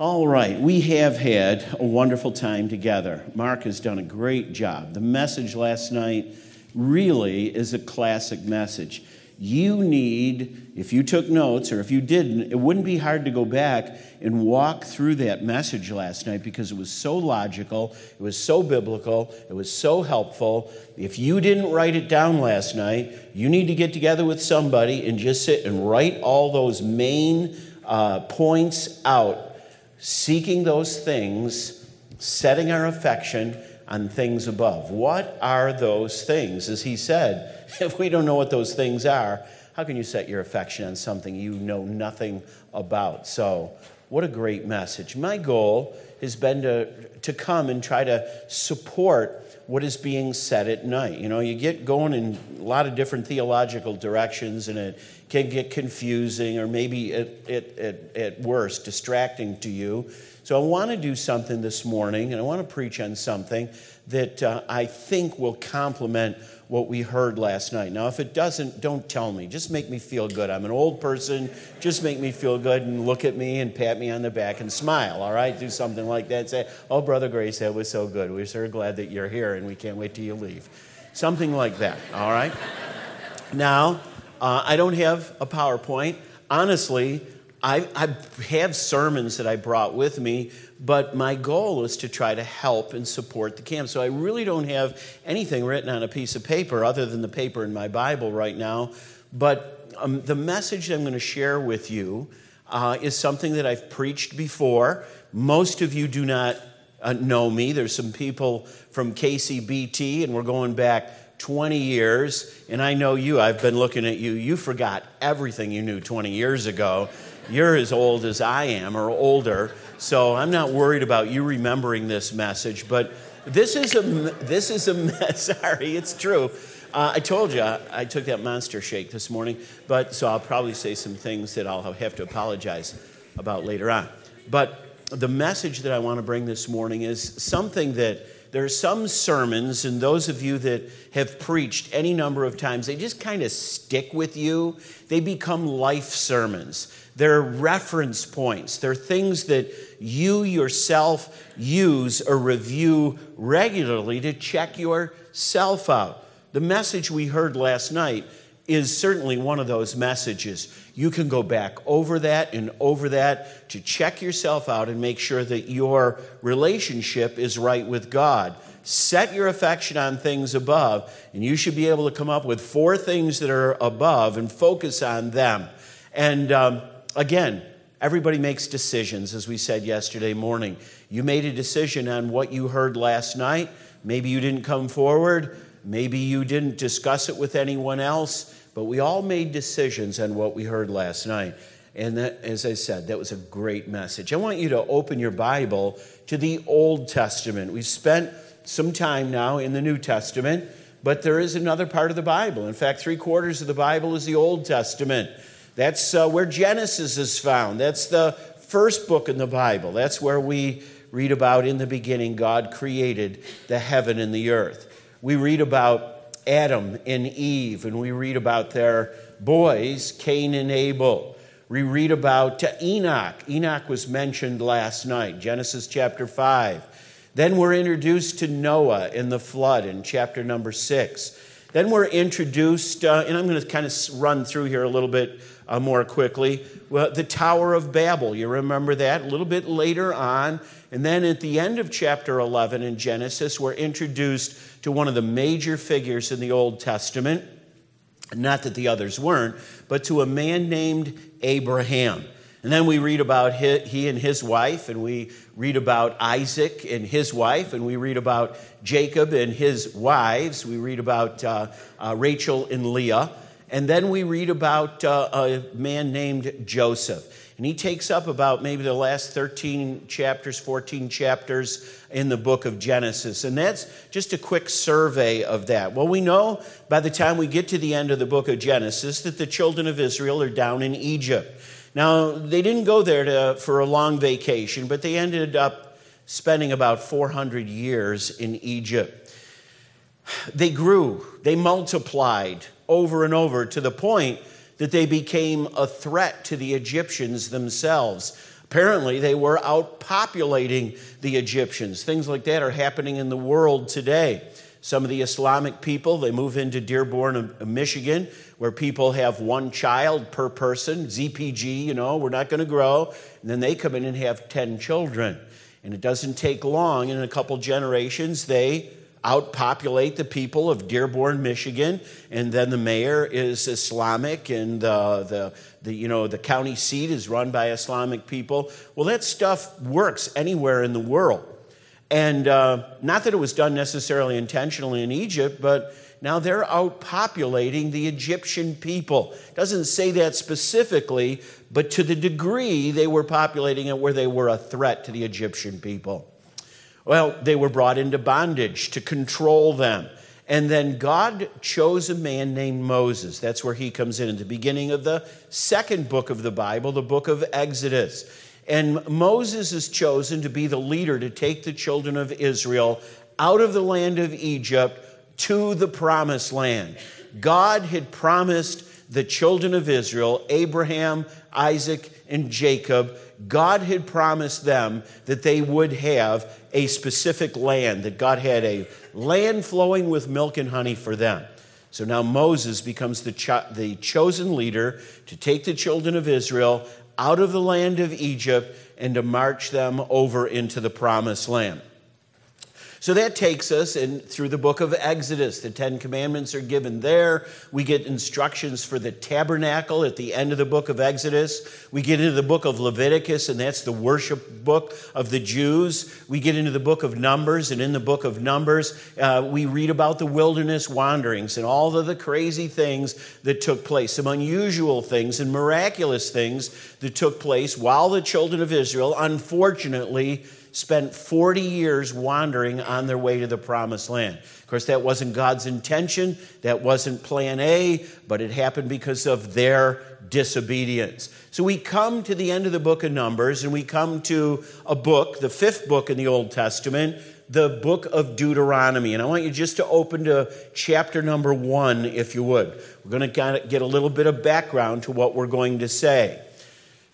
All right, we have had a wonderful time together. Mark has done a great job. The message last night really is a classic message. You need, if you took notes or if you didn't, it wouldn't be hard to go back and walk through that message last night because it was so logical, it was so biblical, it was so helpful. If you didn't write it down last night, you need to get together with somebody and just sit and write all those main uh, points out seeking those things, setting our affection on things above. What are those things? As he said, if we don't know what those things are, how can you set your affection on something you know nothing about? So, what a great message. My goal has been to, to come and try to support what is being said at night. You know, you get going in a lot of different theological directions, and it can get confusing or maybe at, at, at, at worst distracting to you. So I want to do something this morning, and I want to preach on something that uh, I think will complement what we heard last night. Now, if it doesn't, don't tell me. Just make me feel good. I'm an old person. Just make me feel good and look at me and pat me on the back and smile, all right? Do something like that say, Oh, Brother Grace, that was so good. We're so glad that you're here and we can't wait till you leave. Something like that, all right? now, uh, I don't have a PowerPoint. Honestly, I, I have sermons that I brought with me, but my goal is to try to help and support the camp. So I really don't have anything written on a piece of paper other than the paper in my Bible right now. But um, the message I'm going to share with you uh, is something that I've preached before. Most of you do not uh, know me. There's some people from KCBT, and we're going back 20 years, and I know you, I've been looking at you, you forgot everything you knew 20 years ago. You're as old as I am, or older, so I'm not worried about you remembering this message, but this is a, this is a, mess. sorry, it's true. Uh, I told you I, I took that monster shake this morning, but so I'll probably say some things that I'll have to apologize about later on. But the message that I want to bring this morning is something that there are some sermons, and those of you that have preached any number of times, they just kind of stick with you. They become life sermons. They're reference points. They're things that you yourself use or review regularly to check yourself out. The message we heard last night is certainly one of those messages. You can go back over that and over that to check yourself out and make sure that your relationship is right with God. Set your affection on things above, and you should be able to come up with four things that are above and focus on them. And um, again, everybody makes decisions, as we said yesterday morning. You made a decision on what you heard last night. Maybe you didn't come forward. Maybe you didn't discuss it with anyone else, but we all made decisions on what we heard last night. And that, as I said, that was a great message. I want you to open your Bible to the Old Testament. We've spent some time now in the New Testament, but there is another part of the Bible. In fact, three quarters of the Bible is the Old Testament. That's uh, where Genesis is found. That's the first book in the Bible. That's where we read about in the beginning God created the heaven and the earth we read about Adam and Eve, and we read about their boys, Cain and Abel. We read about Enoch. Enoch was mentioned last night, Genesis chapter 5. Then we're introduced to Noah in the flood in chapter number 6. Then we're introduced, uh, and I'm going to kind of run through here a little bit uh, more quickly. Well, the Tower of Babel, you remember that? A little bit later on. And then at the end of chapter 11 in Genesis, we're introduced to one of the major figures in the Old Testament. Not that the others weren't, but to a man named Abraham. And then we read about he and his wife, and we read about Isaac and his wife, and we read about Jacob and his wives. We read about uh, uh, Rachel and Leah. And then we read about uh, a man named Joseph. And he takes up about maybe the last 13 chapters, 14 chapters in the book of Genesis. And that's just a quick survey of that. Well, we know by the time we get to the end of the book of Genesis that the children of Israel are down in Egypt. Now, they didn't go there to, for a long vacation, but they ended up spending about 400 years in Egypt. They grew, they multiplied over and over to the point that they became a threat to the Egyptians themselves. Apparently, they were outpopulating the Egyptians. Things like that are happening in the world today. Some of the Islamic people, they move into Dearborn, uh, Michigan, where people have one child per person, ZPG, you know, we're not going to grow. And then they come in and have 10 children. And it doesn't take long, in a couple generations, they outpopulate the people of Dearborn, Michigan, and then the mayor is Islamic, and the, the, the, you know, the county seat is run by Islamic people. Well, that stuff works anywhere in the world. And uh, not that it was done necessarily intentionally in Egypt, but now they're outpopulating the Egyptian people. Doesn't say that specifically, but to the degree they were populating it where they were a threat to the Egyptian people. Well, they were brought into bondage to control them. And then God chose a man named Moses. That's where he comes in at the beginning of the second book of the Bible, the book of Exodus. And Moses is chosen to be the leader to take the children of Israel out of the land of Egypt to the promised land. God had promised the children of Israel, Abraham, Isaac, and Jacob, God had promised them that they would have a specific land, that God had a land flowing with milk and honey for them. So now Moses becomes the, cho- the chosen leader to take the children of Israel out of the land of Egypt and to march them over into the promised land. So that takes us in through the book of Exodus. The Ten Commandments are given there. We get instructions for the tabernacle at the end of the book of Exodus. We get into the book of Leviticus, and that's the worship book of the Jews. We get into the book of Numbers, and in the book of Numbers, uh, we read about the wilderness wanderings and all of the crazy things that took place, some unusual things and miraculous things that took place while the children of Israel, unfortunately, spent 40 years wandering on their way to the promised land. Of course, that wasn't God's intention, that wasn't plan A, but it happened because of their disobedience. So we come to the end of the book of Numbers and we come to a book, the fifth book in the Old Testament, the book of Deuteronomy. And I want you just to open to chapter number one, if you would. We're going to get a little bit of background to what we're going to say.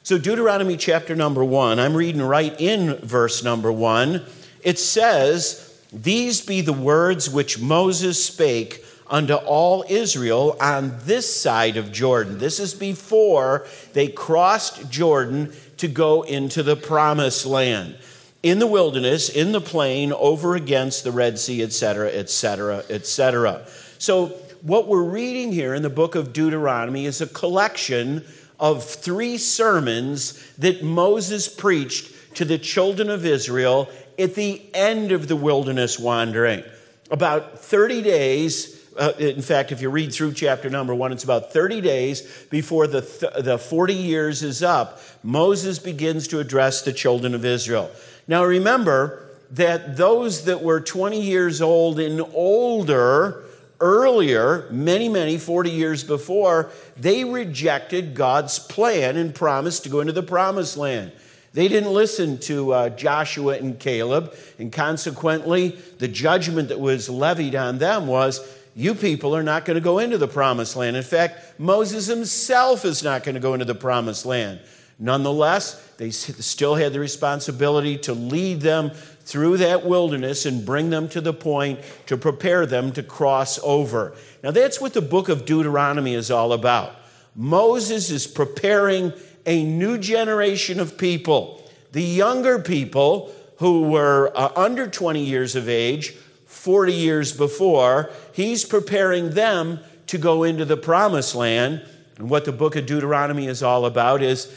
So, Deuteronomy chapter number one, I'm reading right in verse number one. It says, These be the words which Moses spake unto all Israel on this side of Jordan. This is before they crossed Jordan to go into the promised land. In the wilderness, in the plain, over against the Red Sea, etc., etc., etc. So, what we're reading here in the book of Deuteronomy is a collection of three sermons that Moses preached to the children of Israel at the end of the wilderness wandering. About 30 days, uh, in fact, if you read through chapter number one, it's about 30 days before the, th- the 40 years is up, Moses begins to address the children of Israel. Now remember that those that were 20 years old and older, earlier, many, many, 40 years before, they rejected God's plan and promise to go into the promised land. They didn't listen to uh, Joshua and Caleb, and consequently, the judgment that was levied on them was you people are not going to go into the promised land. In fact, Moses himself is not going to go into the promised land. Nonetheless, they still had the responsibility to lead them through that wilderness and bring them to the point to prepare them to cross over. Now, that's what the book of Deuteronomy is all about. Moses is preparing a new generation of people. The younger people who were uh, under 20 years of age, 40 years before, he's preparing them to go into the promised land. And what the book of Deuteronomy is all about is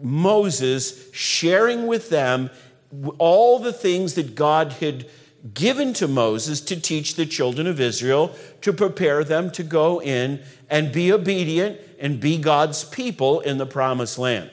Moses sharing with them all the things that God had given to Moses to teach the children of Israel to prepare them to go in and be obedient and be God's people in the promised land.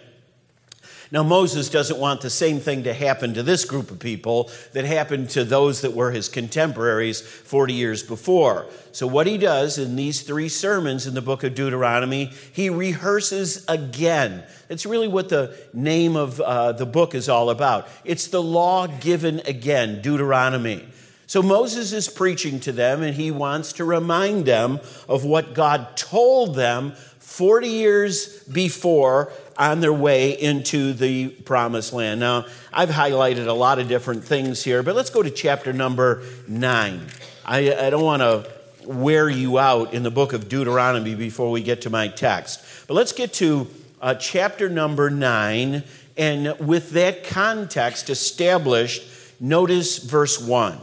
Now, Moses doesn't want the same thing to happen to this group of people that happened to those that were his contemporaries 40 years before. So, what he does in these three sermons in the book of Deuteronomy, he rehearses again. It's really what the name of uh, the book is all about. It's the law given again, Deuteronomy. So Moses is preaching to them, and he wants to remind them of what God told them 40 years before on their way into the promised land. Now, I've highlighted a lot of different things here, but let's go to chapter number 9. I, I don't want to wear you out in the book of Deuteronomy before we get to my text. But let's get to uh, chapter number 9, and with that context established, notice verse 1.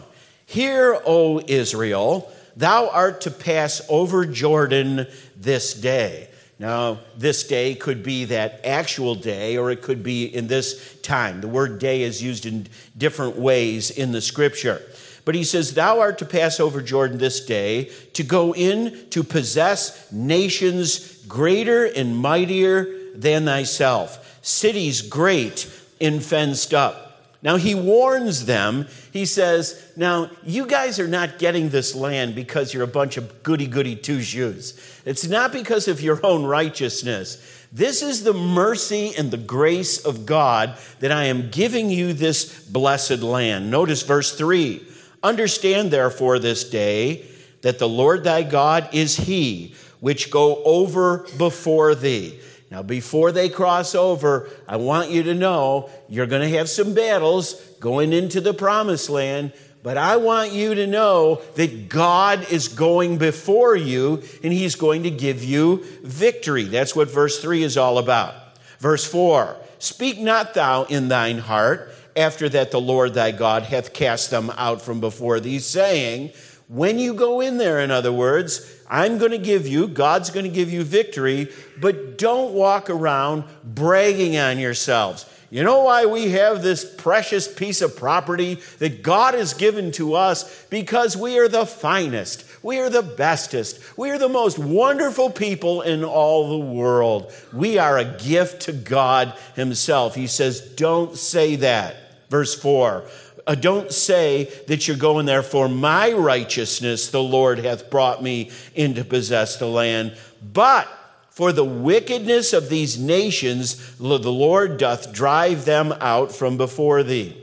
Hear, O Israel, thou art to pass over Jordan this day. Now, this day could be that actual day, or it could be in this time. The word day is used in different ways in the scripture. But he says, Thou art to pass over Jordan this day, to go in to possess nations greater and mightier than thyself, cities great and fenced up. Now he warns them. He says, Now, you guys are not getting this land because you're a bunch of goody goody two shoes. It's not because of your own righteousness. This is the mercy and the grace of God that I am giving you this blessed land. Notice verse 3 Understand therefore this day that the Lord thy God is he which go over before thee. Now, before they cross over, I want you to know you're going to have some battles going into the promised land, but I want you to know that God is going before you and He's going to give you victory. That's what verse 3 is all about. Verse 4 Speak not thou in thine heart, after that the Lord thy God hath cast them out from before thee, saying, when you go in there, in other words, I'm going to give you, God's going to give you victory, but don't walk around bragging on yourselves. You know why we have this precious piece of property that God has given to us? Because we are the finest, we are the bestest, we are the most wonderful people in all the world. We are a gift to God Himself. He says, Don't say that. Verse 4 uh, don't say that you're going there for my righteousness, the Lord hath brought me in to possess the land, but for the wickedness of these nations, the Lord doth drive them out from before thee.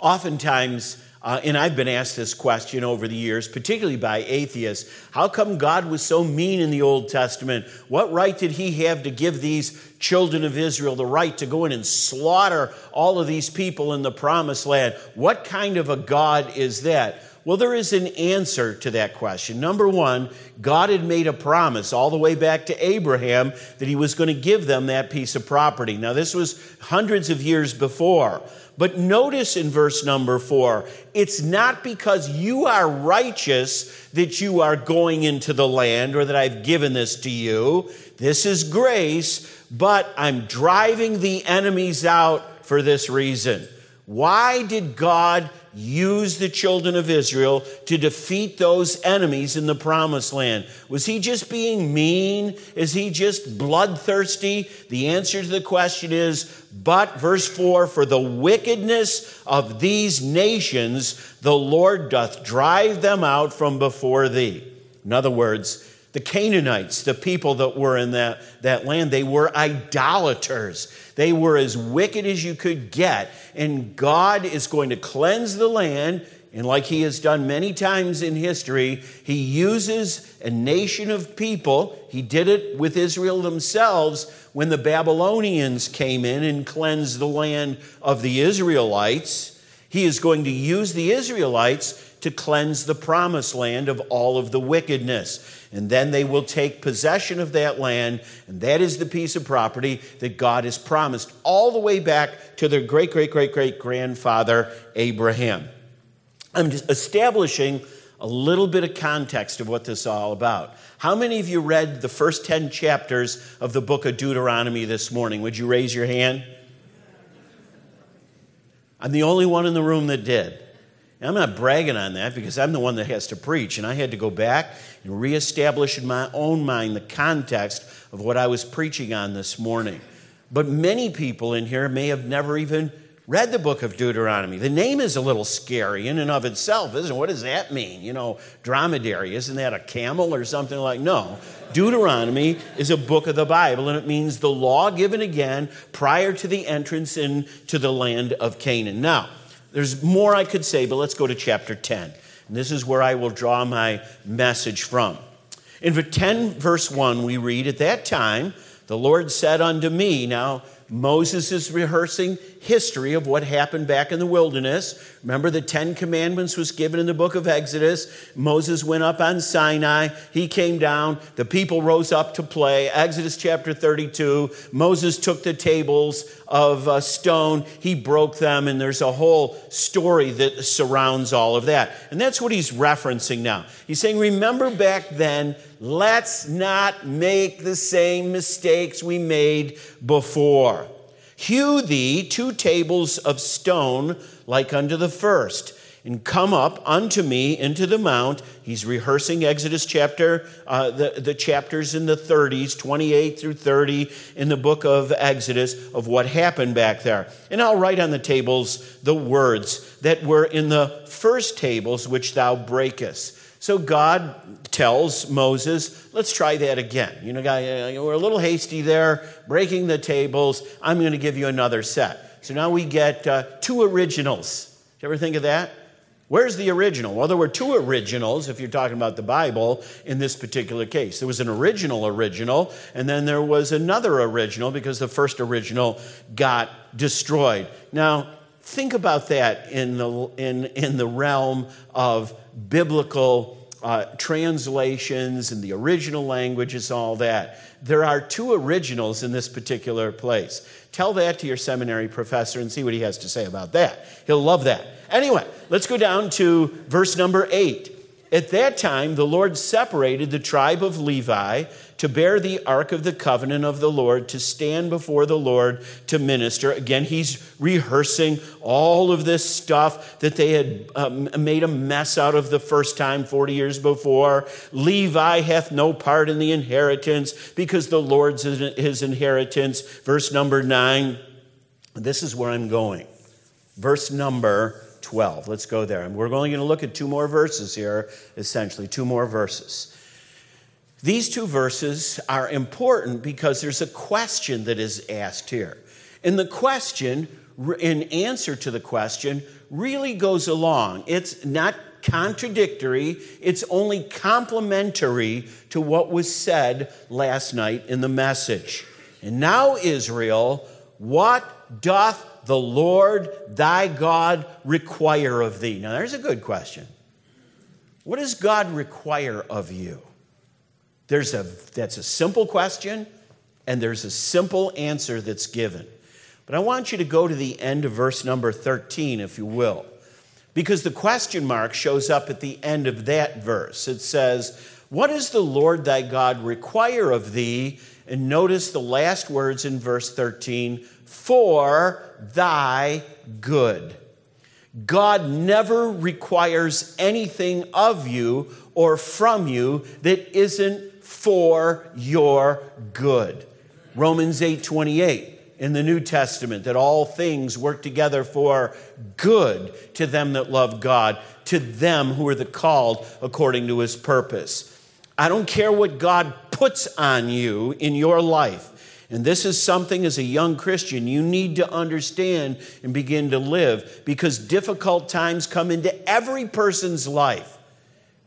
Oftentimes, uh, and I've been asked this question over the years, particularly by atheists. How come God was so mean in the Old Testament? What right did he have to give these children of Israel the right to go in and slaughter all of these people in the promised land? What kind of a God is that? Well, there is an answer to that question. Number one, God had made a promise all the way back to Abraham that he was going to give them that piece of property. Now, this was hundreds of years before. But notice in verse number four, it's not because you are righteous that you are going into the land or that I've given this to you. This is grace, but I'm driving the enemies out for this reason. Why did God use the children of Israel to defeat those enemies in the promised land? Was he just being mean? Is he just bloodthirsty? The answer to the question is, but, verse 4 For the wickedness of these nations, the Lord doth drive them out from before thee. In other words, the Canaanites, the people that were in that, that land, they were idolaters. They were as wicked as you could get. And God is going to cleanse the land. And like he has done many times in history, he uses a nation of people. He did it with Israel themselves when the Babylonians came in and cleansed the land of the Israelites. He is going to use the Israelites to cleanse the promised land of all of the wickedness. And then they will take possession of that land, and that is the piece of property that God has promised all the way back to their great, great, great, great grandfather, Abraham. I'm just establishing a little bit of context of what this is all about. How many of you read the first 10 chapters of the book of Deuteronomy this morning? Would you raise your hand? I'm the only one in the room that did. And I'm not bragging on that because I'm the one that has to preach. And I had to go back and reestablish in my own mind the context of what I was preaching on this morning. But many people in here may have never even read the book of Deuteronomy. The name is a little scary in and of itself, isn't it? What does that mean? You know, dromedary, isn't that a camel or something like? No. Deuteronomy is a book of the Bible and it means the law given again prior to the entrance into the land of Canaan. Now, There's more I could say, but let's go to chapter 10. And this is where I will draw my message from. In 10, verse 1, we read, At that time, the Lord said unto me, Now, Moses is rehearsing history of what happened back in the wilderness. Remember, the Ten Commandments was given in the book of Exodus. Moses went up on Sinai. He came down. The people rose up to play. Exodus chapter 32. Moses took the tables of uh, stone. He broke them, and there's a whole story that surrounds all of that. And that's what he's referencing now. He's saying, Remember back then, let's not make the same mistakes we made before. Hew thee two tables of stone like unto the first, and come up unto me into the mount. He's rehearsing Exodus chapter, uh, the, the chapters in the 30s, 28 through 30 in the book of Exodus of what happened back there. And I'll write on the tables the words that were in the first tables which thou breakest. So God tells Moses, let's try that again. You know, we're a little hasty there, breaking the tables. I'm going to give you another set. So now we get uh, two originals. Did you ever think of that? Where's the original? Well, there were two originals, if you're talking about the Bible, in this particular case. There was an original original, and then there was another original because the first original got destroyed. Now, think about that in the, in, in the realm of biblical uh, translations and the original languages, all that. There are two originals in this particular place. Tell that to your seminary professor and see what he has to say about that. He'll love that. Anyway, let's go down to verse number eight. At that time, the Lord separated the tribe of Levi to bear the ark of the covenant of the Lord, to stand before the Lord to minister. Again, he's rehearsing all of this stuff that they had um, made a mess out of the first time 40 years before. Levi hath no part in the inheritance because the Lord's his inheritance. Verse number nine. This is where I'm going. Verse number 12. Let's go there. And we're only going to look at two more verses here, essentially, two more verses. These two verses are important because there's a question that is asked here. And the question, in answer to the question, really goes along. It's not contradictory, it's only complementary to what was said last night in the message. And now, Israel, what doth the Lord thy God require of thee? Now, there's a good question. What does God require of you? There's a, that's a simple question, and there's a simple answer that's given. But I want you to go to the end of verse number 13, if you will, because the question mark shows up at the end of that verse. It says, What does the Lord thy God require of thee? And notice the last words in verse 13 for thy good. God never requires anything of you or from you that isn't for your good. Romans 8:28 in the New Testament that all things work together for good to them that love God, to them who are the called according to his purpose. I don't care what God puts on you in your life. And this is something as a young Christian you need to understand and begin to live because difficult times come into every person's life.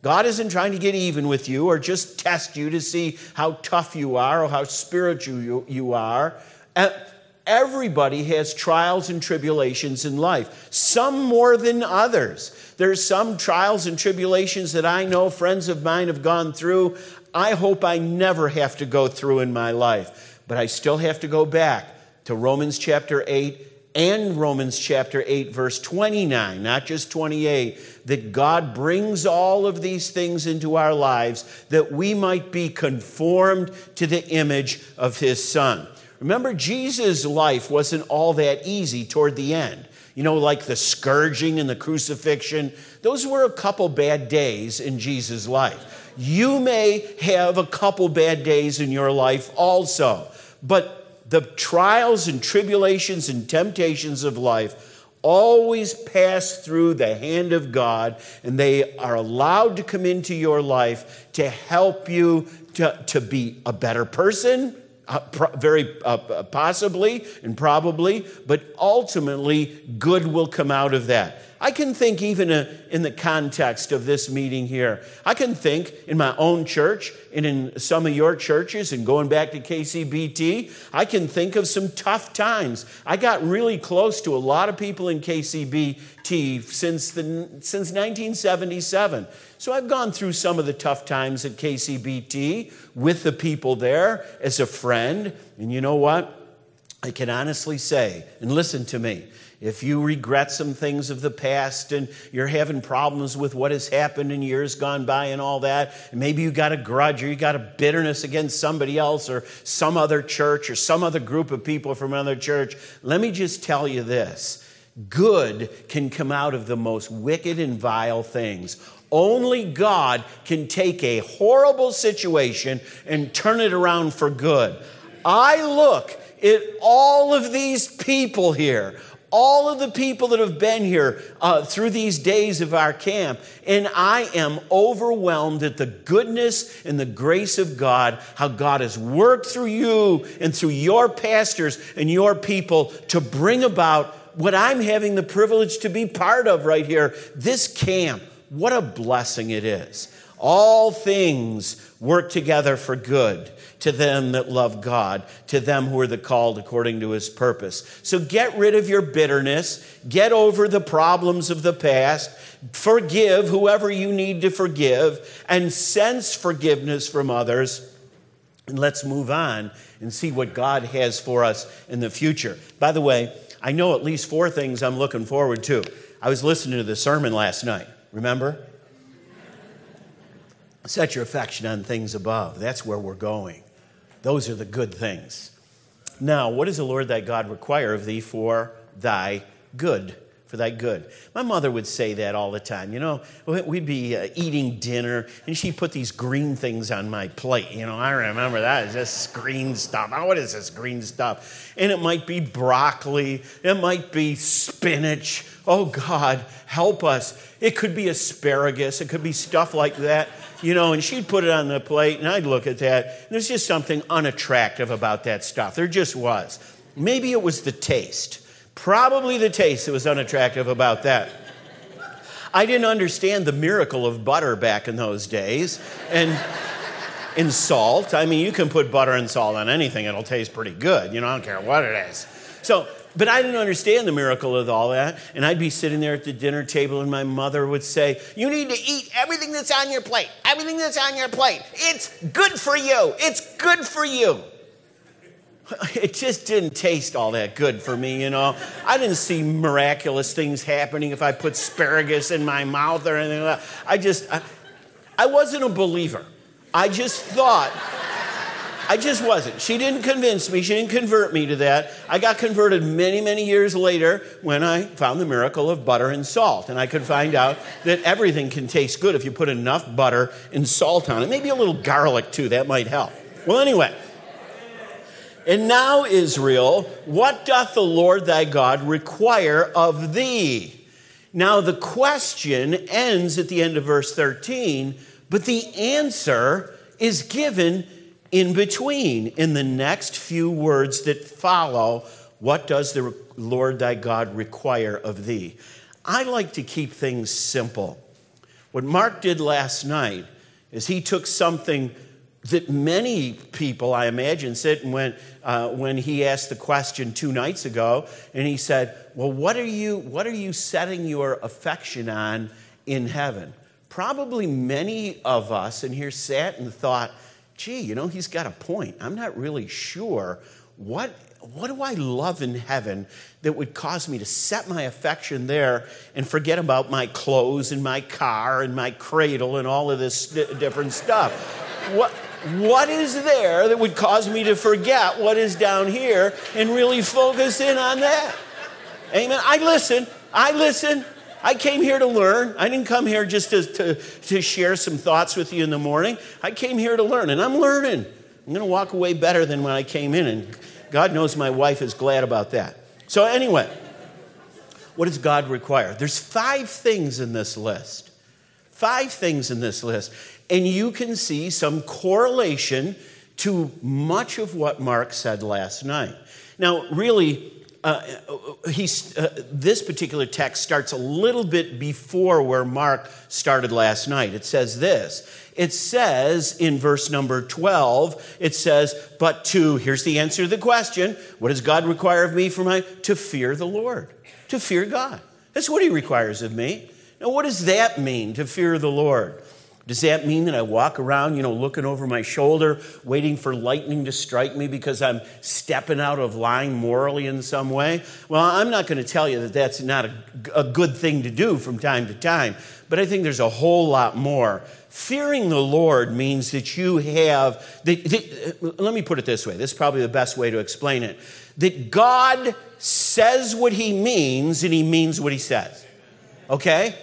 God isn't trying to get even with you or just test you to see how tough you are or how spiritual you, you are. Everybody has trials and tribulations in life, some more than others. There's some trials and tribulations that I know friends of mine have gone through. I hope I never have to go through in my life, but I still have to go back to Romans chapter 8 and Romans chapter 8, verse 29, not just 28, that God brings all of these things into our lives that we might be conformed to the image of his Son. Remember, Jesus' life wasn't all that easy toward the end. You know, like the scourging and the crucifixion, those were a couple bad days in Jesus' life. You may have a couple bad days in your life also, but the trials and tribulations and temptations of life always pass through the hand of God, and they are allowed to come into your life to help you to, to be a better person, uh, pro- very uh, possibly and probably, but ultimately, good will come out of that. I can think, even uh, in the context of this meeting here, I can think in my own church and in some of your churches, and going back to KCBT, I can think of some tough times. I got really close to a lot of people in KCBT since, the, since 1977. So I've gone through some of the tough times at KCBT with the people there as a friend. And you know what? I can honestly say, and listen to me, if you regret some things of the past and you're having problems with what has happened in years gone by and all that, and maybe you got a grudge or you got a bitterness against somebody else or some other church or some other group of people from another church, let me just tell you this good can come out of the most wicked and vile things. Only God can take a horrible situation and turn it around for good. I look at all of these people here, all of the people that have been here uh, through these days of our camp, and I am overwhelmed at the goodness and the grace of God, how God has worked through you and through your pastors and your people to bring about what I'm having the privilege to be part of right here this camp. What a blessing it is. All things work together for good to them that love God, to them who are the called according to his purpose. So get rid of your bitterness, get over the problems of the past, forgive whoever you need to forgive, and sense forgiveness from others. And let's move on and see what God has for us in the future. By the way, I know at least four things I'm looking forward to. I was listening to the sermon last night, remember? Set your affection on things above. That's where we're going. Those are the good things. Now, what does the Lord thy God require of thee for thy good? For thy good. My mother would say that all the time. You know, we'd be uh, eating dinner and she'd put these green things on my plate. You know, I remember that. It's just green stuff. Oh, what is this green stuff? And it might be broccoli, it might be spinach. Oh, God, help us. It could be asparagus, it could be stuff like that you know, and she'd put it on the plate, and I'd look at that. There's just something unattractive about that stuff. There just was. Maybe it was the taste. Probably the taste that was unattractive about that. I didn't understand the miracle of butter back in those days. And in salt, I mean, you can put butter and salt on anything, it'll taste pretty good. You know, I don't care what it is. So but I didn't understand the miracle of all that. And I'd be sitting there at the dinner table, and my mother would say, You need to eat everything that's on your plate. Everything that's on your plate. It's good for you. It's good for you. It just didn't taste all that good for me, you know. I didn't see miraculous things happening if I put asparagus in my mouth or anything like that. I just, I, I wasn't a believer. I just thought I just wasn't. She didn't convince me. She didn't convert me to that. I got converted many, many years later when I found the miracle of butter and salt. And I could find out that everything can taste good if you put enough butter and salt on it. Maybe a little garlic too. That might help. Well, anyway. And now, Israel, what doth the Lord thy God require of thee? Now, the question ends at the end of verse 13, but the answer is given in between, in the next few words that follow, what does the Lord thy God require of thee? I like to keep things simple. What Mark did last night is he took something that many people, I imagine, sit and when, uh, when he asked the question two nights ago, and he said, Well, what are, you, what are you setting your affection on in heaven? Probably many of us in here sat and thought, gee, you know, he's got a point. I'm not really sure what what do I love in heaven that would cause me to set my affection there and forget about my clothes and my car and my cradle and all of this different stuff? What, what is there that would cause me to forget what is down here and really focus in on that? Amen. I listen. I listen. I came here to learn. I didn't come here just to, to, to share some thoughts with you in the morning. I came here to learn, and I'm learning. I'm going to walk away better than when I came in, and God knows my wife is glad about that. So, anyway, what does God require? There's five things in this list. Five things in this list. And you can see some correlation to much of what Mark said last night. Now, really, uh, he's, uh, this particular text starts a little bit before where Mark started last night. It says this. It says in verse number 12, it says, but to, here's the answer to the question what does God require of me for my, to fear the Lord, to fear God. That's what he requires of me. Now, what does that mean, to fear the Lord? Does that mean that I walk around, you know, looking over my shoulder, waiting for lightning to strike me because I'm stepping out of line morally in some way? Well, I'm not going to tell you that that's not a, a good thing to do from time to time, but I think there's a whole lot more. Fearing the Lord means that you have, that, that, uh, let me put it this way, this is probably the best way to explain it that God says what he means and he means what he says. Okay?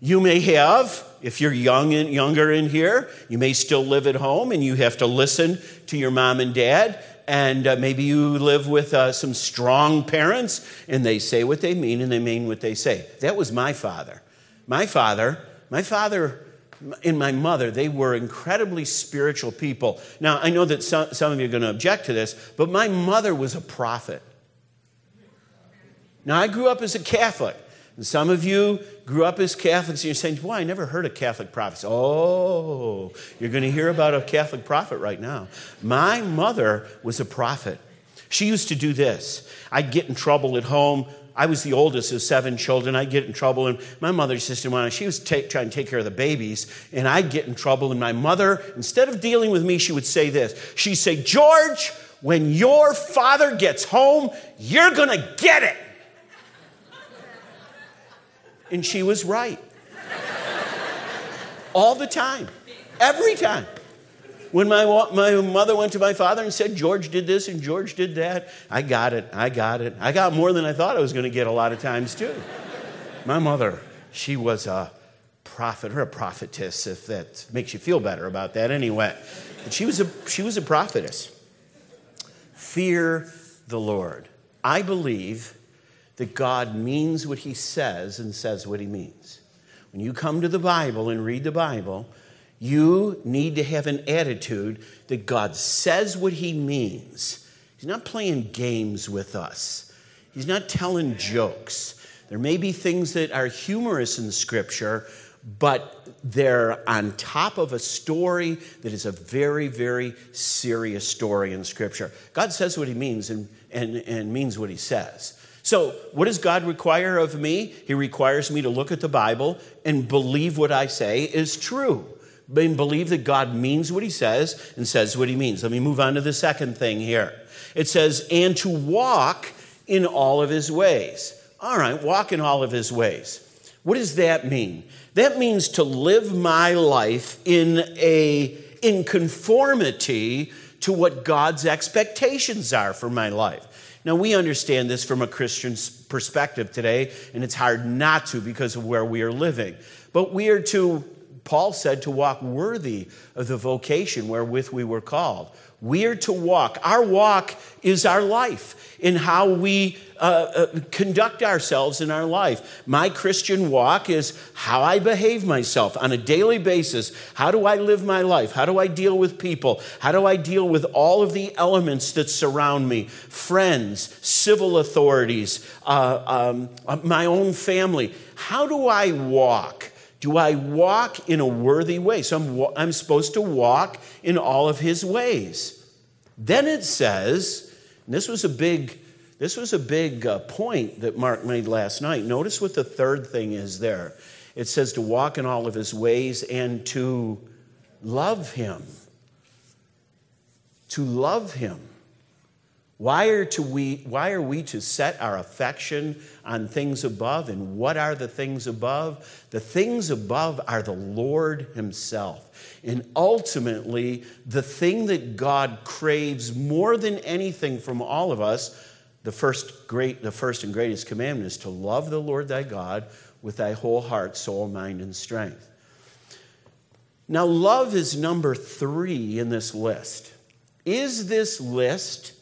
You may have if you're young and younger in here, you may still live at home and you have to listen to your mom and dad. And uh, maybe you live with uh, some strong parents and they say what they mean and they mean what they say. That was my father. My father, my father and my mother, they were incredibly spiritual people. Now, I know that some, some of you are going to object to this, but my mother was a prophet. Now, I grew up as a Catholic. And some of you grew up as Catholics and you're saying, Boy, I never heard of Catholic prophets. Oh, you're going to hear about a Catholic prophet right now. My mother was a prophet. She used to do this. I'd get in trouble at home. I was the oldest of seven children. I'd get in trouble, and my mother's sister, she was take, trying to take care of the babies, and I'd get in trouble. And my mother, instead of dealing with me, she would say this. She'd say, George, when your father gets home, you're going to get it. And she was right. All the time. Every time. When my, my mother went to my father and said, George did this and George did that, I got it. I got it. I got more than I thought I was going to get a lot of times, too. My mother, she was a prophet or a prophetess, if that makes you feel better about that anyway. But she was a, she was a prophetess. Fear the Lord. I believe that God means what he says and says what he means. When you come to the Bible and read the Bible, you need to have an attitude that God says what he means. He's not playing games with us, he's not telling jokes. There may be things that are humorous in Scripture, but they're on top of a story that is a very, very serious story in Scripture. God says what He means and, and, and means what He says. So, what does God require of me? He requires me to look at the Bible and believe what I say is true. And believe that God means what he says and says what he means. Let me move on to the second thing here. It says, and to walk in all of his ways. All right, walk in all of his ways. What does that mean? That means to live my life in a in conformity to what God's expectations are for my life. Now, we understand this from a Christian perspective today, and it's hard not to because of where we are living. But we are to, Paul said, to walk worthy of the vocation wherewith we were called. We are to walk. Our walk is our life in how we uh, uh, conduct ourselves in our life. My Christian walk is how I behave myself on a daily basis. How do I live my life? How do I deal with people? How do I deal with all of the elements that surround me? Friends, civil authorities, uh, um, uh, my own family. How do I walk? Do I walk in a worthy way? So I'm, I'm supposed to walk in all of his ways. Then it says, this was a big, this was a big uh, point that Mark made last night. Notice what the third thing is there. It says to walk in all of his ways and to love him. To love him. Why are, to we, why are we to set our affection on things above? And what are the things above? The things above are the Lord Himself. And ultimately, the thing that God craves more than anything from all of us, the first, great, the first and greatest commandment is to love the Lord thy God with thy whole heart, soul, mind, and strength. Now, love is number three in this list. Is this list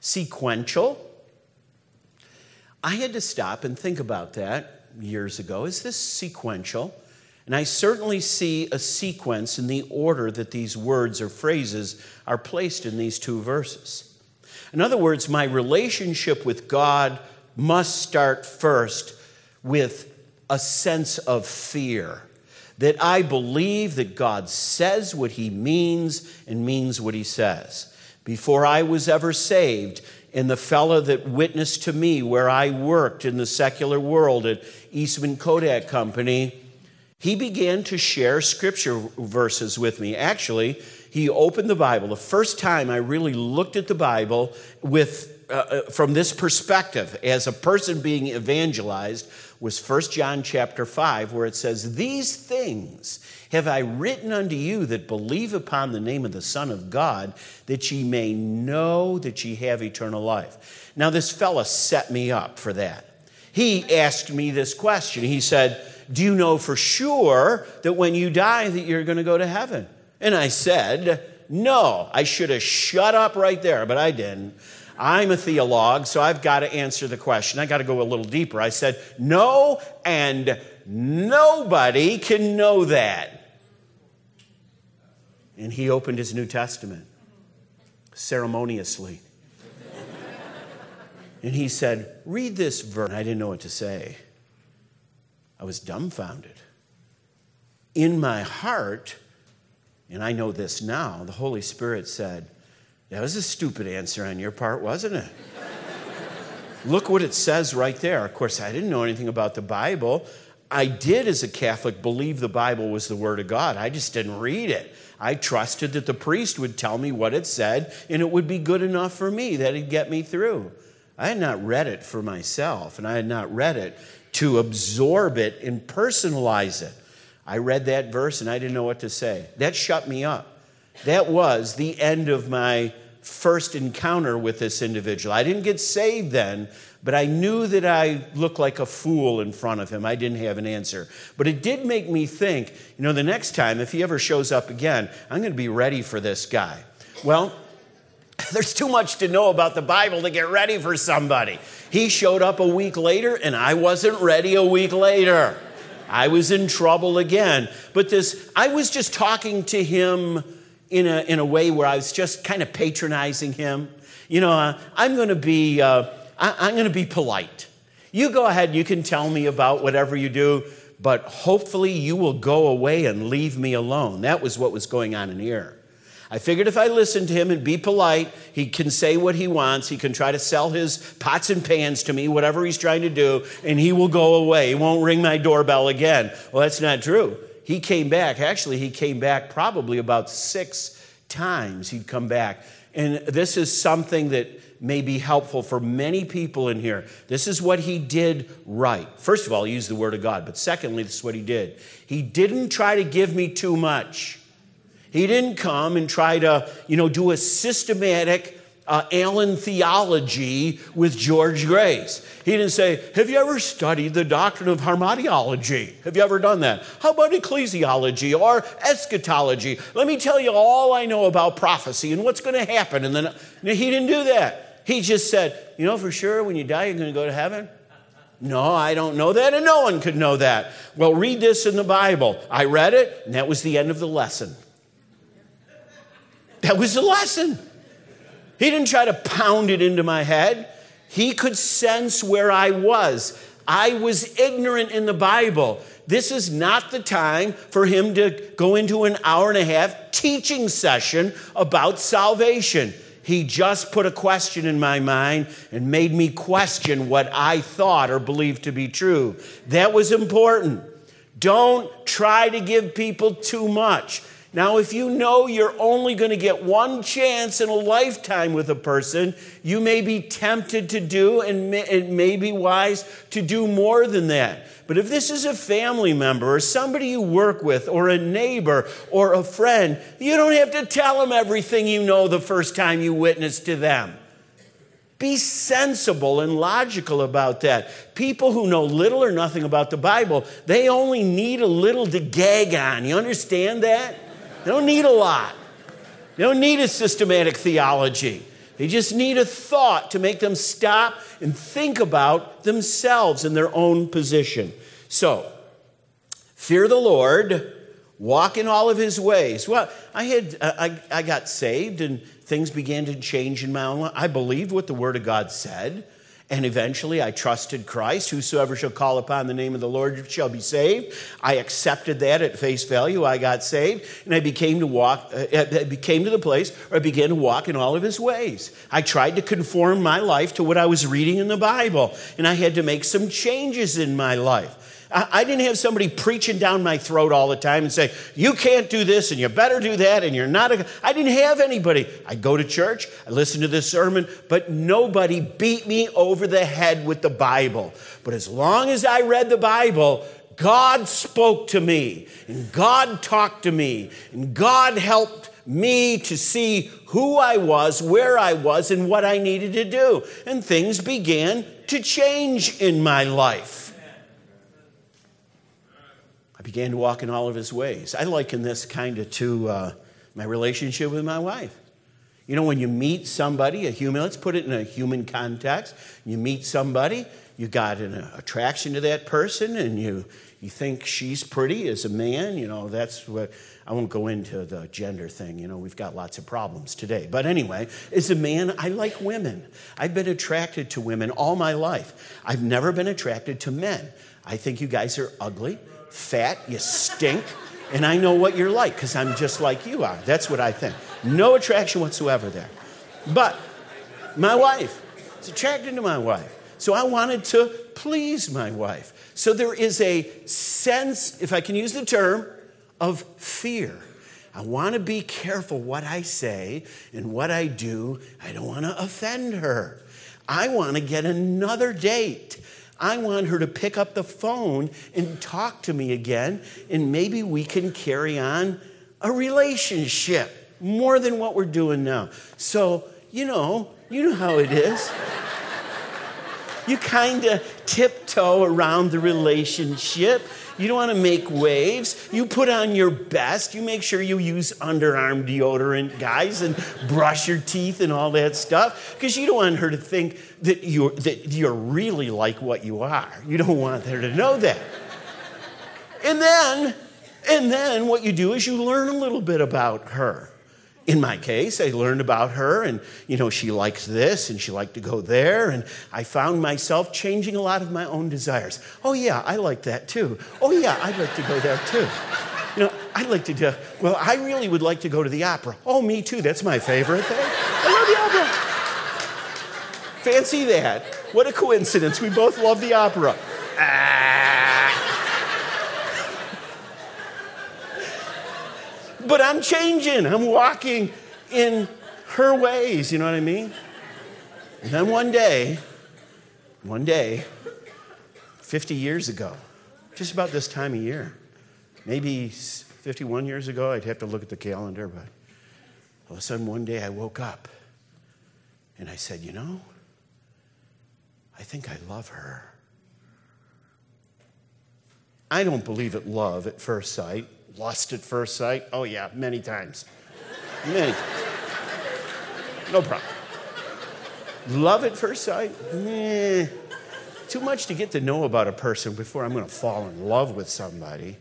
sequential. I had to stop and think about that years ago. Is this sequential? And I certainly see a sequence in the order that these words or phrases are placed in these two verses. In other words, my relationship with God must start first with a sense of fear that I believe that God says what he means and means what he says. Before I was ever saved, and the fellow that witnessed to me where I worked in the secular world at Eastman Kodak Company, he began to share scripture verses with me. Actually, he opened the Bible. The first time I really looked at the Bible with uh, uh from this perspective as a person being evangelized was 1 John chapter 5 where it says these things have I written unto you that believe upon the name of the Son of God that ye may know that ye have eternal life. Now this fella set me up for that. He asked me this question. He said, "Do you know for sure that when you die that you're going to go to heaven?" And I said, No, I should have shut up right there, but I didn't. I'm a theologue, so I've got to answer the question. I got to go a little deeper. I said, No, and nobody can know that. And he opened his New Testament ceremoniously. and he said, Read this verse. I didn't know what to say. I was dumbfounded. In my heart, and I know this now, the Holy Spirit said, That was a stupid answer on your part, wasn't it? Look what it says right there. Of course, I didn't know anything about the Bible. I did, as a Catholic, believe the Bible was the Word of God. I just didn't read it. I trusted that the priest would tell me what it said, and it would be good enough for me, that it'd get me through. I had not read it for myself, and I had not read it to absorb it and personalize it. I read that verse and I didn't know what to say. That shut me up. That was the end of my first encounter with this individual. I didn't get saved then, but I knew that I looked like a fool in front of him. I didn't have an answer. But it did make me think, you know, the next time, if he ever shows up again, I'm going to be ready for this guy. Well, there's too much to know about the Bible to get ready for somebody. He showed up a week later, and I wasn't ready a week later. I was in trouble again. But this, I was just talking to him in a, in a way where I was just kind of patronizing him. You know, uh, I'm going to be, uh, I, am going to be polite. You go ahead, you can tell me about whatever you do, but hopefully you will go away and leave me alone. That was what was going on in here. I figured if I listened to him and be polite, he can say what he wants. He can try to sell his pots and pans to me, whatever he's trying to do, and he will go away. He won't ring my doorbell again. Well, that's not true. He came back. Actually, he came back probably about six times. He'd come back. And this is something that may be helpful for many people in here. This is what he did right. First of all, he used the word of God. But secondly, this is what he did. He didn't try to give me too much. He didn't come and try to, you know, do a systematic uh, Allen theology with George Grace. He didn't say, Have you ever studied the doctrine of hamartiology? Have you ever done that? How about ecclesiology or eschatology? Let me tell you all I know about prophecy and what's going to happen. And then he didn't do that. He just said, You know for sure when you die, you're going to go to heaven? No, I don't know that, and no one could know that. Well, read this in the Bible. I read it, and that was the end of the lesson. That was the lesson. He didn't try to pound it into my head. He could sense where I was. I was ignorant in the Bible. This is not the time for him to go into an hour and a half teaching session about salvation. He just put a question in my mind and made me question what I thought or believed to be true. That was important. Don't try to give people too much. Now, if you know you're only going to get one chance in a lifetime with a person, you may be tempted to do, and it may be wise to do more than that. But if this is a family member or somebody you work with or a neighbor or a friend, you don't have to tell them everything you know the first time you witness to them. Be sensible and logical about that. People who know little or nothing about the Bible, they only need a little to gag on. You understand that? They don't need a lot. They don't need a systematic theology. They just need a thought to make them stop and think about themselves and their own position. So, fear the Lord, walk in all of his ways. Well, I had uh, I, I got saved and things began to change in my own life. I believed what the Word of God said. And eventually I trusted Christ. Whosoever shall call upon the name of the Lord shall be saved. I accepted that at face value. I got saved and I became to walk, uh, I became to the place where I began to walk in all of his ways. I tried to conform my life to what I was reading in the Bible and I had to make some changes in my life. I didn't have somebody preaching down my throat all the time and say, You can't do this and you better do that and you're not a. I didn't have anybody. I'd go to church, I listen to this sermon, but nobody beat me over the head with the Bible. But as long as I read the Bible, God spoke to me and God talked to me and God helped me to see who I was, where I was, and what I needed to do. And things began to change in my life began to walk in all of his ways. I liken this kind of to uh, my relationship with my wife. You know, when you meet somebody, a human, let's put it in a human context. You meet somebody, you got an attraction to that person, and you, you think she's pretty as a man. You know, that's what, I won't go into the gender thing. You know, we've got lots of problems today. But anyway, as a man, I like women. I've been attracted to women all my life. I've never been attracted to men. I think you guys are ugly fat, you stink, and I know what you're like because I'm just like you are. That's what I think. No attraction whatsoever there. But my wife, it's attracted to my wife. So I wanted to please my wife. So there is a sense, if I can use the term, of fear. I want to be careful what I say and what I do. I don't want to offend her. I want to get another date. I want her to pick up the phone and talk to me again, and maybe we can carry on a relationship more than what we're doing now. So, you know, you know how it is. you kind of tiptoe around the relationship you don't want to make waves. You put on your best. You make sure you use underarm deodorant, guys, and brush your teeth and all that stuff because you don't want her to think that you're, that you're really like what you are. You don't want her to know that. And then, and then what you do is you learn a little bit about her in my case, I learned about her, and you know, she liked this and she liked to go there, and I found myself changing a lot of my own desires. Oh, yeah, I like that too. Oh, yeah, I'd like to go there too. You know, I'd like to do, well, I really would like to go to the opera. Oh, me too, that's my favorite thing. I love the opera. Fancy that. What a coincidence. We both love the opera. Ah. But I'm changing. I'm walking in her ways. You know what I mean? And then one day, one day, 50 years ago, just about this time of year, maybe 51 years ago, I'd have to look at the calendar, but all of a sudden one day I woke up and I said, You know, I think I love her. I don't believe it love at first sight. Lust at first sight? Oh, yeah, many times. Many times. No problem. Love at first sight? Too much to get to know about a person before I'm going to fall in love with somebody.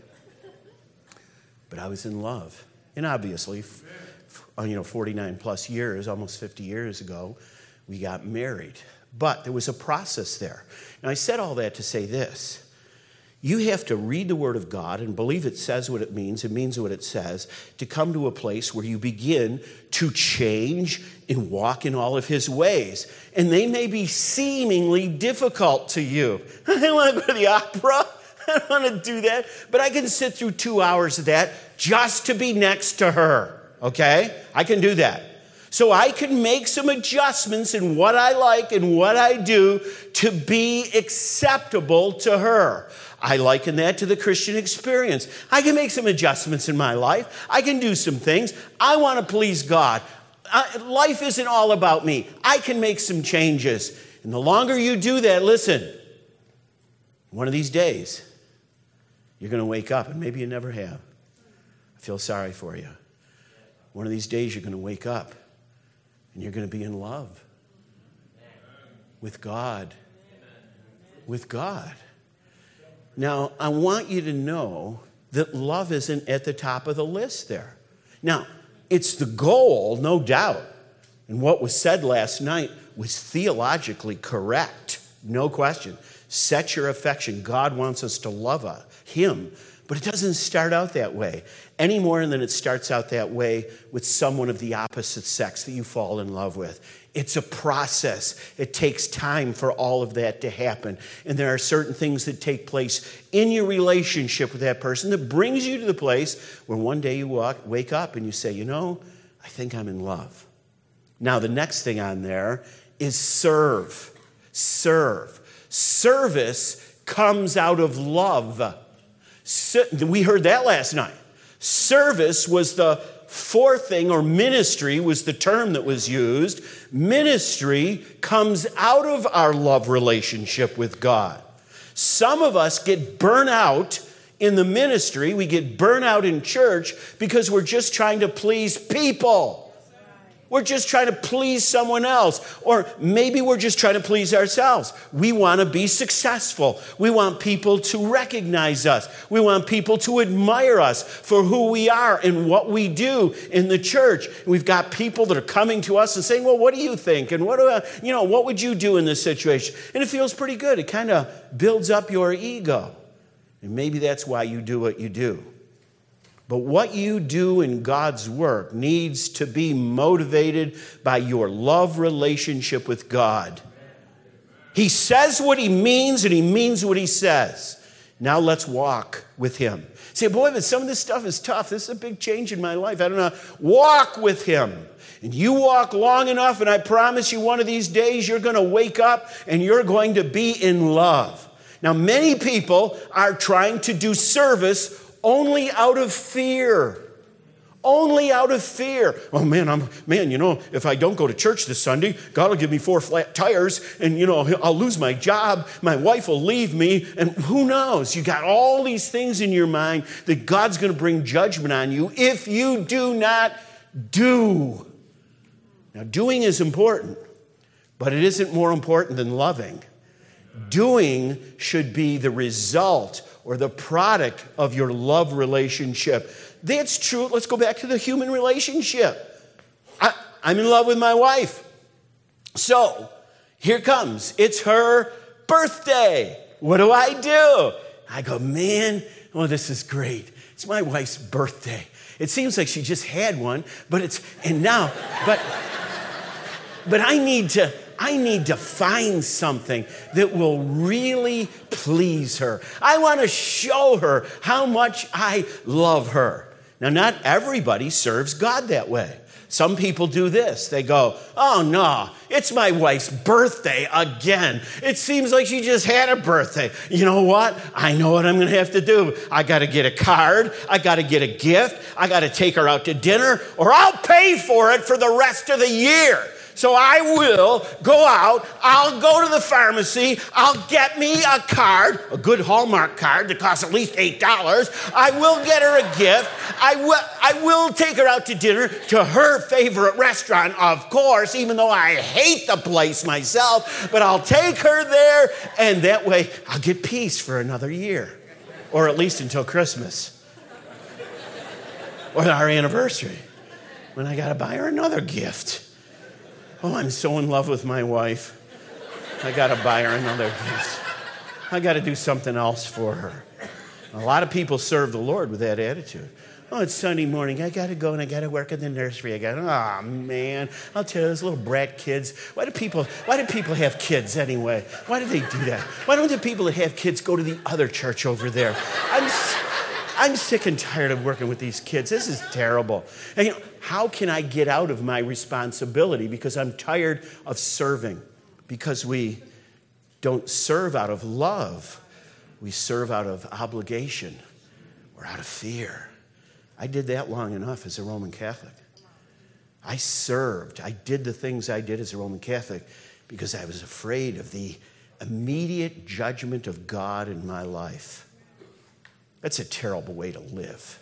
But I was in love. And obviously, uh, you know, 49 plus years, almost 50 years ago, we got married. But there was a process there. Now, I said all that to say this you have to read the Word of God and believe it says what it means, it means what it says, to come to a place where you begin to change and walk in all of His ways. And they may be seemingly difficult to you. I don't want to go to the opera. I don't want to do that. But I can sit through two hours of that just to be next to her. Okay? I can do that. So I can make some adjustments in what I like and what I do to be acceptable to her. I liken that to the Christian experience. I can make some adjustments in my life. I can do some things. I want to please God. I, life isn't all about me. I can make some changes. And the longer you do that, listen, one of these days, you're going to wake up, and maybe you never have. I feel sorry for you. One of these days, you're going to wake up and you're going to be in love with God. With God. Now, I want you to know that love isn't at the top of the list there. Now, it's the goal, no doubt. And what was said last night was theologically correct, no question. Set your affection. God wants us to love uh, Him, but it doesn't start out that way any more than it starts out that way with someone of the opposite sex that you fall in love with. It's a process. It takes time for all of that to happen. And there are certain things that take place in your relationship with that person that brings you to the place where one day you walk, wake up and you say, you know, I think I'm in love. Now, the next thing on there is serve. Serve. Service comes out of love. We heard that last night. Service was the fourth thing, or ministry was the term that was used. Ministry comes out of our love relationship with God. Some of us get burnt out in the ministry, we get burnt out in church because we're just trying to please people. We're just trying to please someone else. Or maybe we're just trying to please ourselves. We want to be successful. We want people to recognize us. We want people to admire us for who we are and what we do in the church. We've got people that are coming to us and saying, Well, what do you think? And what, do I, you know, what would you do in this situation? And it feels pretty good. It kind of builds up your ego. And maybe that's why you do what you do. But what you do in God's work needs to be motivated by your love relationship with God. He says what he means and he means what he says. Now let's walk with him. Say, boy, but some of this stuff is tough. This is a big change in my life. I don't know. Walk with him. And you walk long enough, and I promise you, one of these days, you're going to wake up and you're going to be in love. Now, many people are trying to do service only out of fear. Only out of fear. Oh man, I'm man, you know, if I don't go to church this Sunday, God will give me four flat tires and you know, I'll lose my job, my wife will leave me, and who knows? You got all these things in your mind that God's going to bring judgment on you if you do not do. Now, doing is important, but it isn't more important than loving. Doing should be the result or the product of your love relationship. That's true. Let's go back to the human relationship. I, I'm in love with my wife. So here comes. It's her birthday. What do I do? I go, man, oh, this is great. It's my wife's birthday. It seems like she just had one, but it's, and now, but, but I need to, I need to find something that will really please her. I want to show her how much I love her. Now, not everybody serves God that way. Some people do this. They go, Oh, no, it's my wife's birthday again. It seems like she just had a birthday. You know what? I know what I'm going to have to do. I got to get a card. I got to get a gift. I got to take her out to dinner, or I'll pay for it for the rest of the year. So I will go out, I'll go to the pharmacy, I'll get me a card, a good Hallmark card that costs at least $8. I will get her a gift. I will, I will take her out to dinner to her favorite restaurant, of course, even though I hate the place myself, but I'll take her there, and that way I'll get peace for another year, or at least until Christmas or our anniversary when I got to buy her another gift. Oh, I'm so in love with my wife. I got to buy her another gift. I got to do something else for her. A lot of people serve the Lord with that attitude. Oh, it's Sunday morning. I got to go and I got to work in the nursery. I got oh man. I'll tell you, those little brat kids. Why do people, why do people have kids anyway? Why do they do that? Why don't the people that have kids go to the other church over there? I'm, I'm sick and tired of working with these kids. This is terrible. And, you know, how can I get out of my responsibility because I'm tired of serving? Because we don't serve out of love, we serve out of obligation or out of fear. I did that long enough as a Roman Catholic. I served, I did the things I did as a Roman Catholic because I was afraid of the immediate judgment of God in my life. That's a terrible way to live.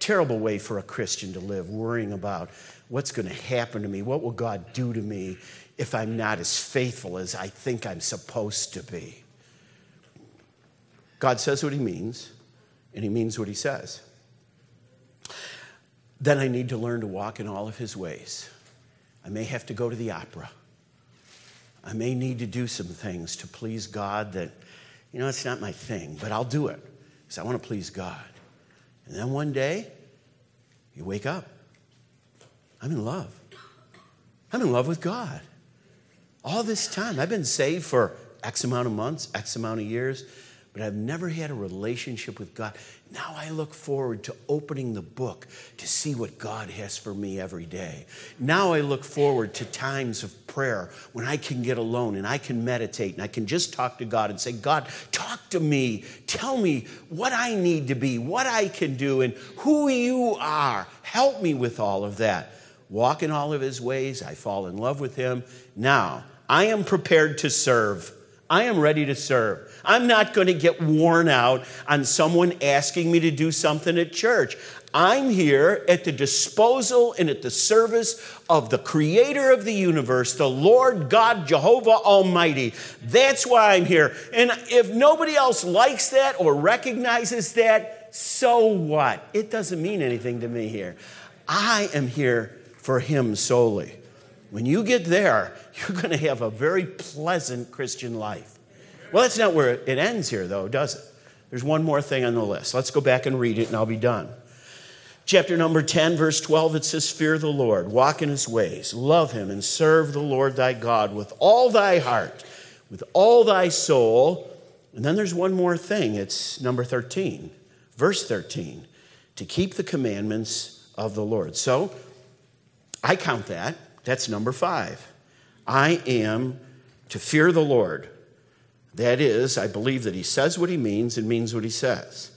Terrible way for a Christian to live, worrying about what's going to happen to me, what will God do to me if I'm not as faithful as I think I'm supposed to be. God says what he means, and he means what he says. Then I need to learn to walk in all of his ways. I may have to go to the opera. I may need to do some things to please God that, you know, it's not my thing, but I'll do it because I want to please God. And then one day, you wake up. I'm in love. I'm in love with God. All this time, I've been saved for X amount of months, X amount of years but I've never had a relationship with God. Now I look forward to opening the book to see what God has for me every day. Now I look forward to times of prayer when I can get alone and I can meditate and I can just talk to God and say, God, talk to me. Tell me what I need to be, what I can do, and who you are. Help me with all of that. Walk in all of his ways. I fall in love with him. Now I am prepared to serve. I am ready to serve. I'm not going to get worn out on someone asking me to do something at church. I'm here at the disposal and at the service of the creator of the universe, the Lord God Jehovah Almighty. That's why I'm here. And if nobody else likes that or recognizes that, so what? It doesn't mean anything to me here. I am here for Him solely. When you get there, you're going to have a very pleasant Christian life. Well, that's not where it ends here, though, does it? There's one more thing on the list. Let's go back and read it, and I'll be done. Chapter number 10, verse 12, it says, Fear the Lord, walk in his ways, love him, and serve the Lord thy God with all thy heart, with all thy soul. And then there's one more thing. It's number 13, verse 13, to keep the commandments of the Lord. So I count that. That's number five. I am to fear the Lord that is, I believe that he says what he means and means what he says.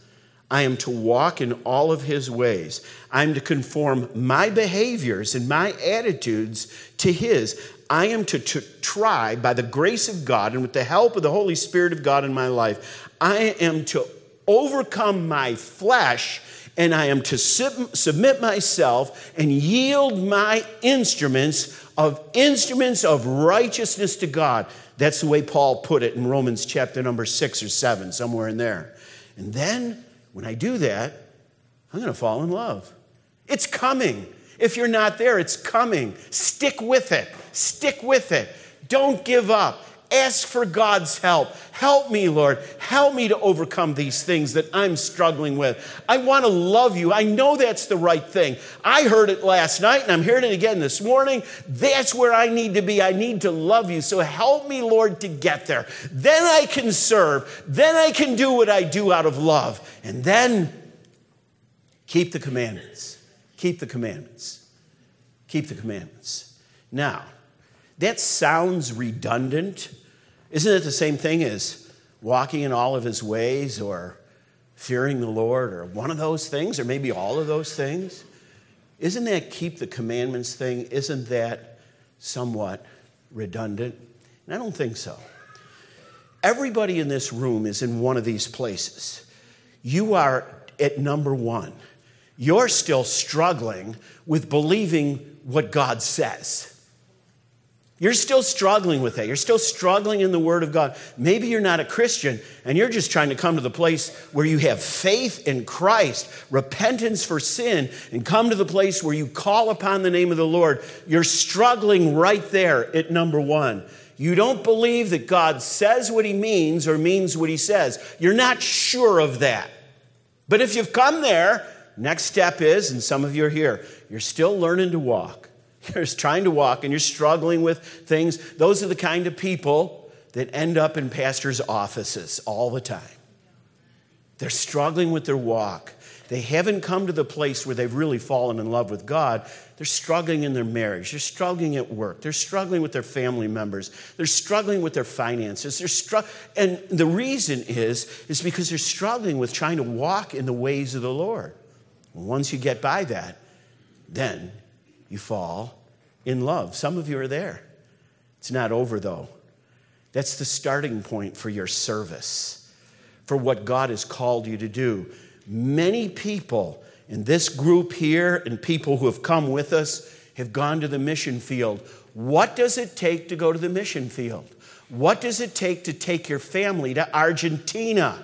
I am to walk in all of his ways. I'm to conform my behaviors and my attitudes to his. I am to, to, try, by the grace of God and with the help of the Holy Spirit of God in my life, I am to overcome my flesh and I am to sub- submit myself and yield my instruments of instruments of righteousness to God. That's the way Paul put it in Romans chapter number six or seven, somewhere in there. And then when I do that, I'm going to fall in love. It's coming. If you're not there, it's coming. Stick with it. Stick with it. Don't give up. Ask for God's help. Help me, Lord. Help me to overcome these things that I'm struggling with. I want to love you. I know that's the right thing. I heard it last night and I'm hearing it again this morning. That's where I need to be. I need to love you. So help me, Lord, to get there. Then I can serve. Then I can do what I do out of love. And then keep the commandments. Keep the commandments. Keep the commandments. Now, that sounds redundant isn't it the same thing as walking in all of his ways or fearing the Lord or one of those things or maybe all of those things? Isn't that keep the commandments thing, isn't that somewhat redundant? And I don't think so. Everybody in this room is in one of these places. You are at number one. You're still struggling with believing what God says. You're still struggling with that. You're still struggling in the Word of God. Maybe you're not a Christian and you're just trying to come to the place where you have faith in Christ, repentance for sin, and come to the place where you call upon the name of the Lord. You're struggling right there at number one. You don't believe that God says what He means or means what He says. You're not sure of that. But if you've come there, next step is, and some of you are here, you're still learning to walk. You're trying to walk and you're struggling with things. Those are the kind of people that end up in pastors' offices all the time. They're struggling with their walk. They haven't come to the place where they've really fallen in love with God. They're struggling in their marriage. They're struggling at work. They're struggling with their family members. They're struggling with their finances. They're str- and the reason is, is because they're struggling with trying to walk in the ways of the Lord. once you get by that, then you fall in love. Some of you are there. It's not over, though. That's the starting point for your service, for what God has called you to do. Many people in this group here and people who have come with us have gone to the mission field. What does it take to go to the mission field? What does it take to take your family to Argentina?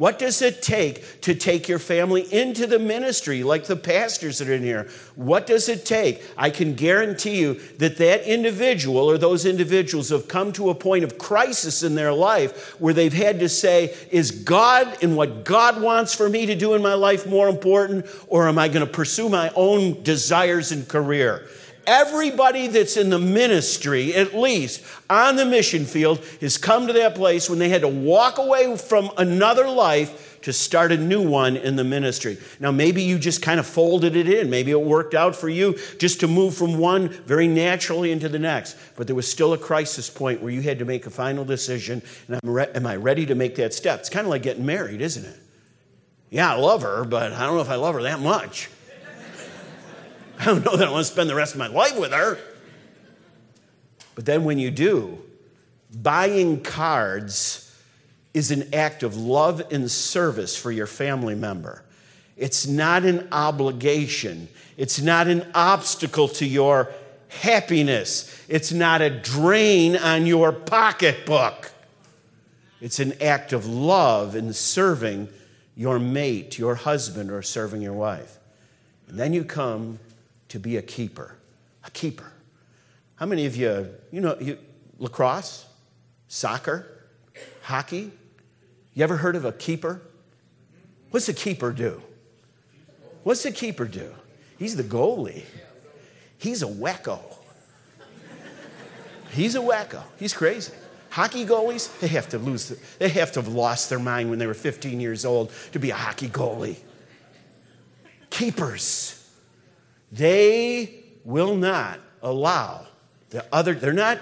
What does it take to take your family into the ministry, like the pastors that are in here? What does it take? I can guarantee you that that individual or those individuals have come to a point of crisis in their life where they've had to say, Is God and what God wants for me to do in my life more important, or am I going to pursue my own desires and career? Everybody that's in the ministry, at least on the mission field, has come to that place when they had to walk away from another life to start a new one in the ministry. Now, maybe you just kind of folded it in. Maybe it worked out for you just to move from one very naturally into the next. But there was still a crisis point where you had to make a final decision. And re- am I ready to make that step? It's kind of like getting married, isn't it? Yeah, I love her, but I don't know if I love her that much. I don't know that I want to spend the rest of my life with her. But then when you do, buying cards is an act of love and service for your family member. It's not an obligation, it's not an obstacle to your happiness, it's not a drain on your pocketbook. It's an act of love in serving your mate, your husband, or serving your wife. And then you come to be a keeper. A keeper. How many of you, you know, you, lacrosse, soccer, hockey? You ever heard of a keeper? What's a keeper do? What's a keeper do? He's the goalie. He's a wacko. He's a wacko. He's crazy. Hockey goalies, they have to lose, they have to have lost their mind when they were 15 years old to be a hockey goalie. Keepers. They will not allow the other, they're not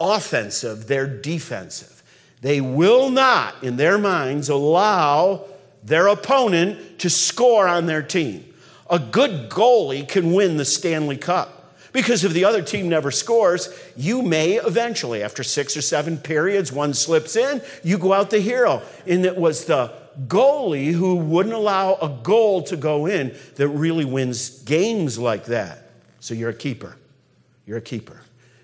offensive, they're defensive. They will not, in their minds, allow their opponent to score on their team. A good goalie can win the Stanley Cup. Because if the other team never scores, you may eventually, after six or seven periods, one slips in, you go out the hero. And it was the goalie who wouldn't allow a goal to go in that really wins games like that. So you're a keeper. You're a keeper.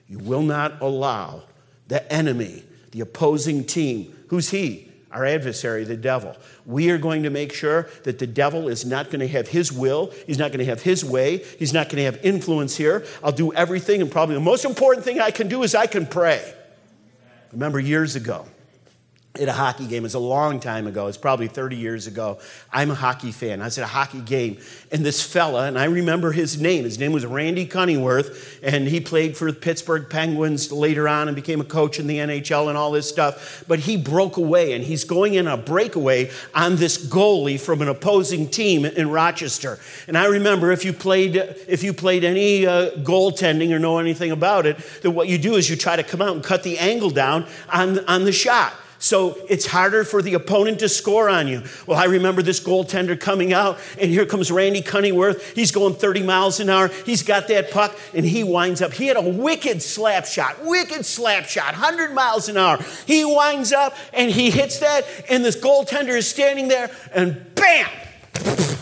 You will not allow the enemy, the opposing team, who's he? Our adversary, the devil. We are going to make sure that the devil is not going to have his will. He's not going to have his way. He's not going to have influence here. I'll do everything, and probably the most important thing I can do is I can pray. Remember years ago, at a hockey game. It was a long time ago. It's probably 30 years ago. I'm a hockey fan. I was at a hockey game, and this fella, and I remember his name. His name was Randy Cunneyworth, and he played for the Pittsburgh Penguins later on and became a coach in the NHL and all this stuff. But he broke away, and he's going in a breakaway on this goalie from an opposing team in Rochester. And I remember if you played if you played any uh, goaltending or know anything about it, that what you do is you try to come out and cut the angle down on, on the shot. So it's harder for the opponent to score on you. Well, I remember this goaltender coming out, and here comes Randy Cunneyworth. He's going 30 miles an hour. He's got that puck, and he winds up. He had a wicked slap shot, wicked slap shot, 100 miles an hour. He winds up, and he hits that, and this goaltender is standing there, and bam!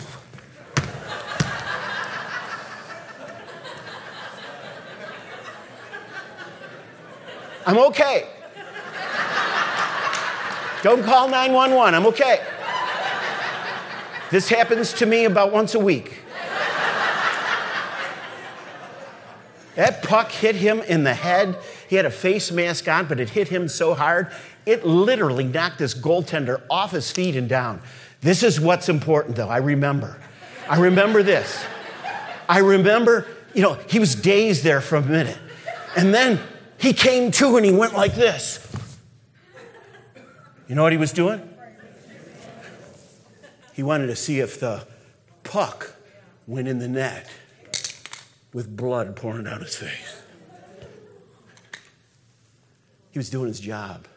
I'm okay. Don't call 911. I'm okay. This happens to me about once a week. That puck hit him in the head. He had a face mask on, but it hit him so hard, it literally knocked this goaltender off his feet and down. This is what's important, though. I remember. I remember this. I remember, you know, he was dazed there for a minute. And then he came to and he went like this. You know what he was doing? He wanted to see if the puck went in the net with blood pouring down his face. He was doing his job.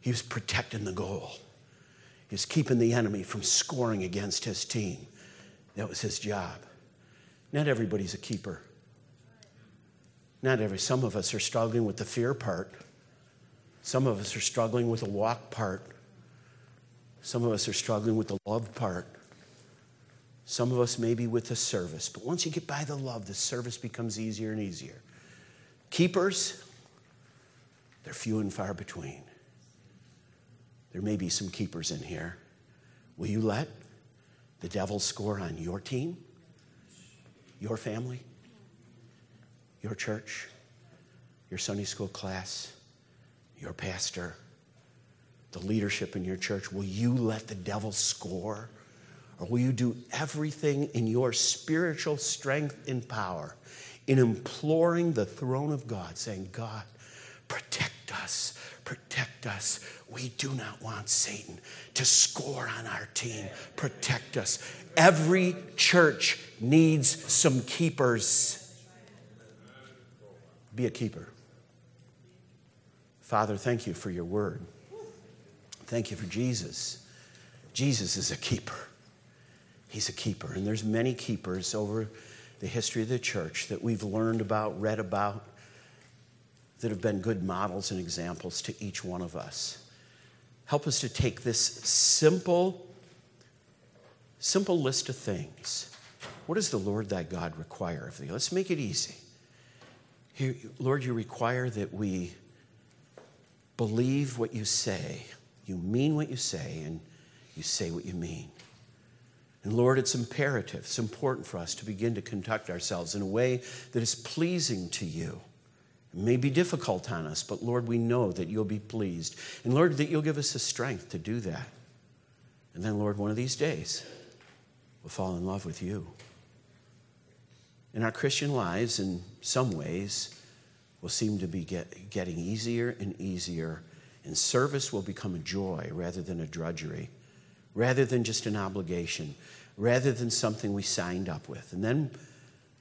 He was protecting the goal. He was keeping the enemy from scoring against his team. That was his job. Not everybody's a keeper. Not every. Some of us are struggling with the fear part. Some of us are struggling with the walk part. Some of us are struggling with the love part. Some of us maybe with the service. But once you get by the love, the service becomes easier and easier. Keepers, they're few and far between. There may be some keepers in here. Will you let the devil score on your team, your family, your church, your Sunday school class, your pastor, the leadership in your church? Will you let the devil score? Or will you do everything in your spiritual strength and power in imploring the throne of God, saying, God, protect us, protect us. We do not want Satan to score on our team. Protect us. Every church needs some keepers. Be a keeper. Father, thank you for your word. Thank you for Jesus. Jesus is a keeper. He's a keeper. And there's many keepers over the history of the church that we've learned about, read about, that have been good models and examples to each one of us. Help us to take this simple, simple list of things. What does the Lord thy God require of thee? Let's make it easy. Lord, you require that we believe what you say, you mean what you say, and you say what you mean. And Lord, it's imperative, it's important for us to begin to conduct ourselves in a way that is pleasing to you. It may be difficult on us, but Lord, we know that you'll be pleased. And Lord, that you'll give us the strength to do that. And then, Lord, one of these days, we'll fall in love with you. In our Christian lives, in some ways, will seem to be get, getting easier and easier, and service will become a joy rather than a drudgery rather than just an obligation, rather than something we signed up with. And then,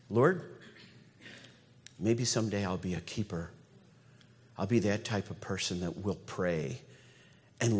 Lord, maybe someday I'll be a keeper. I'll be that type of person that will pray. And Lord,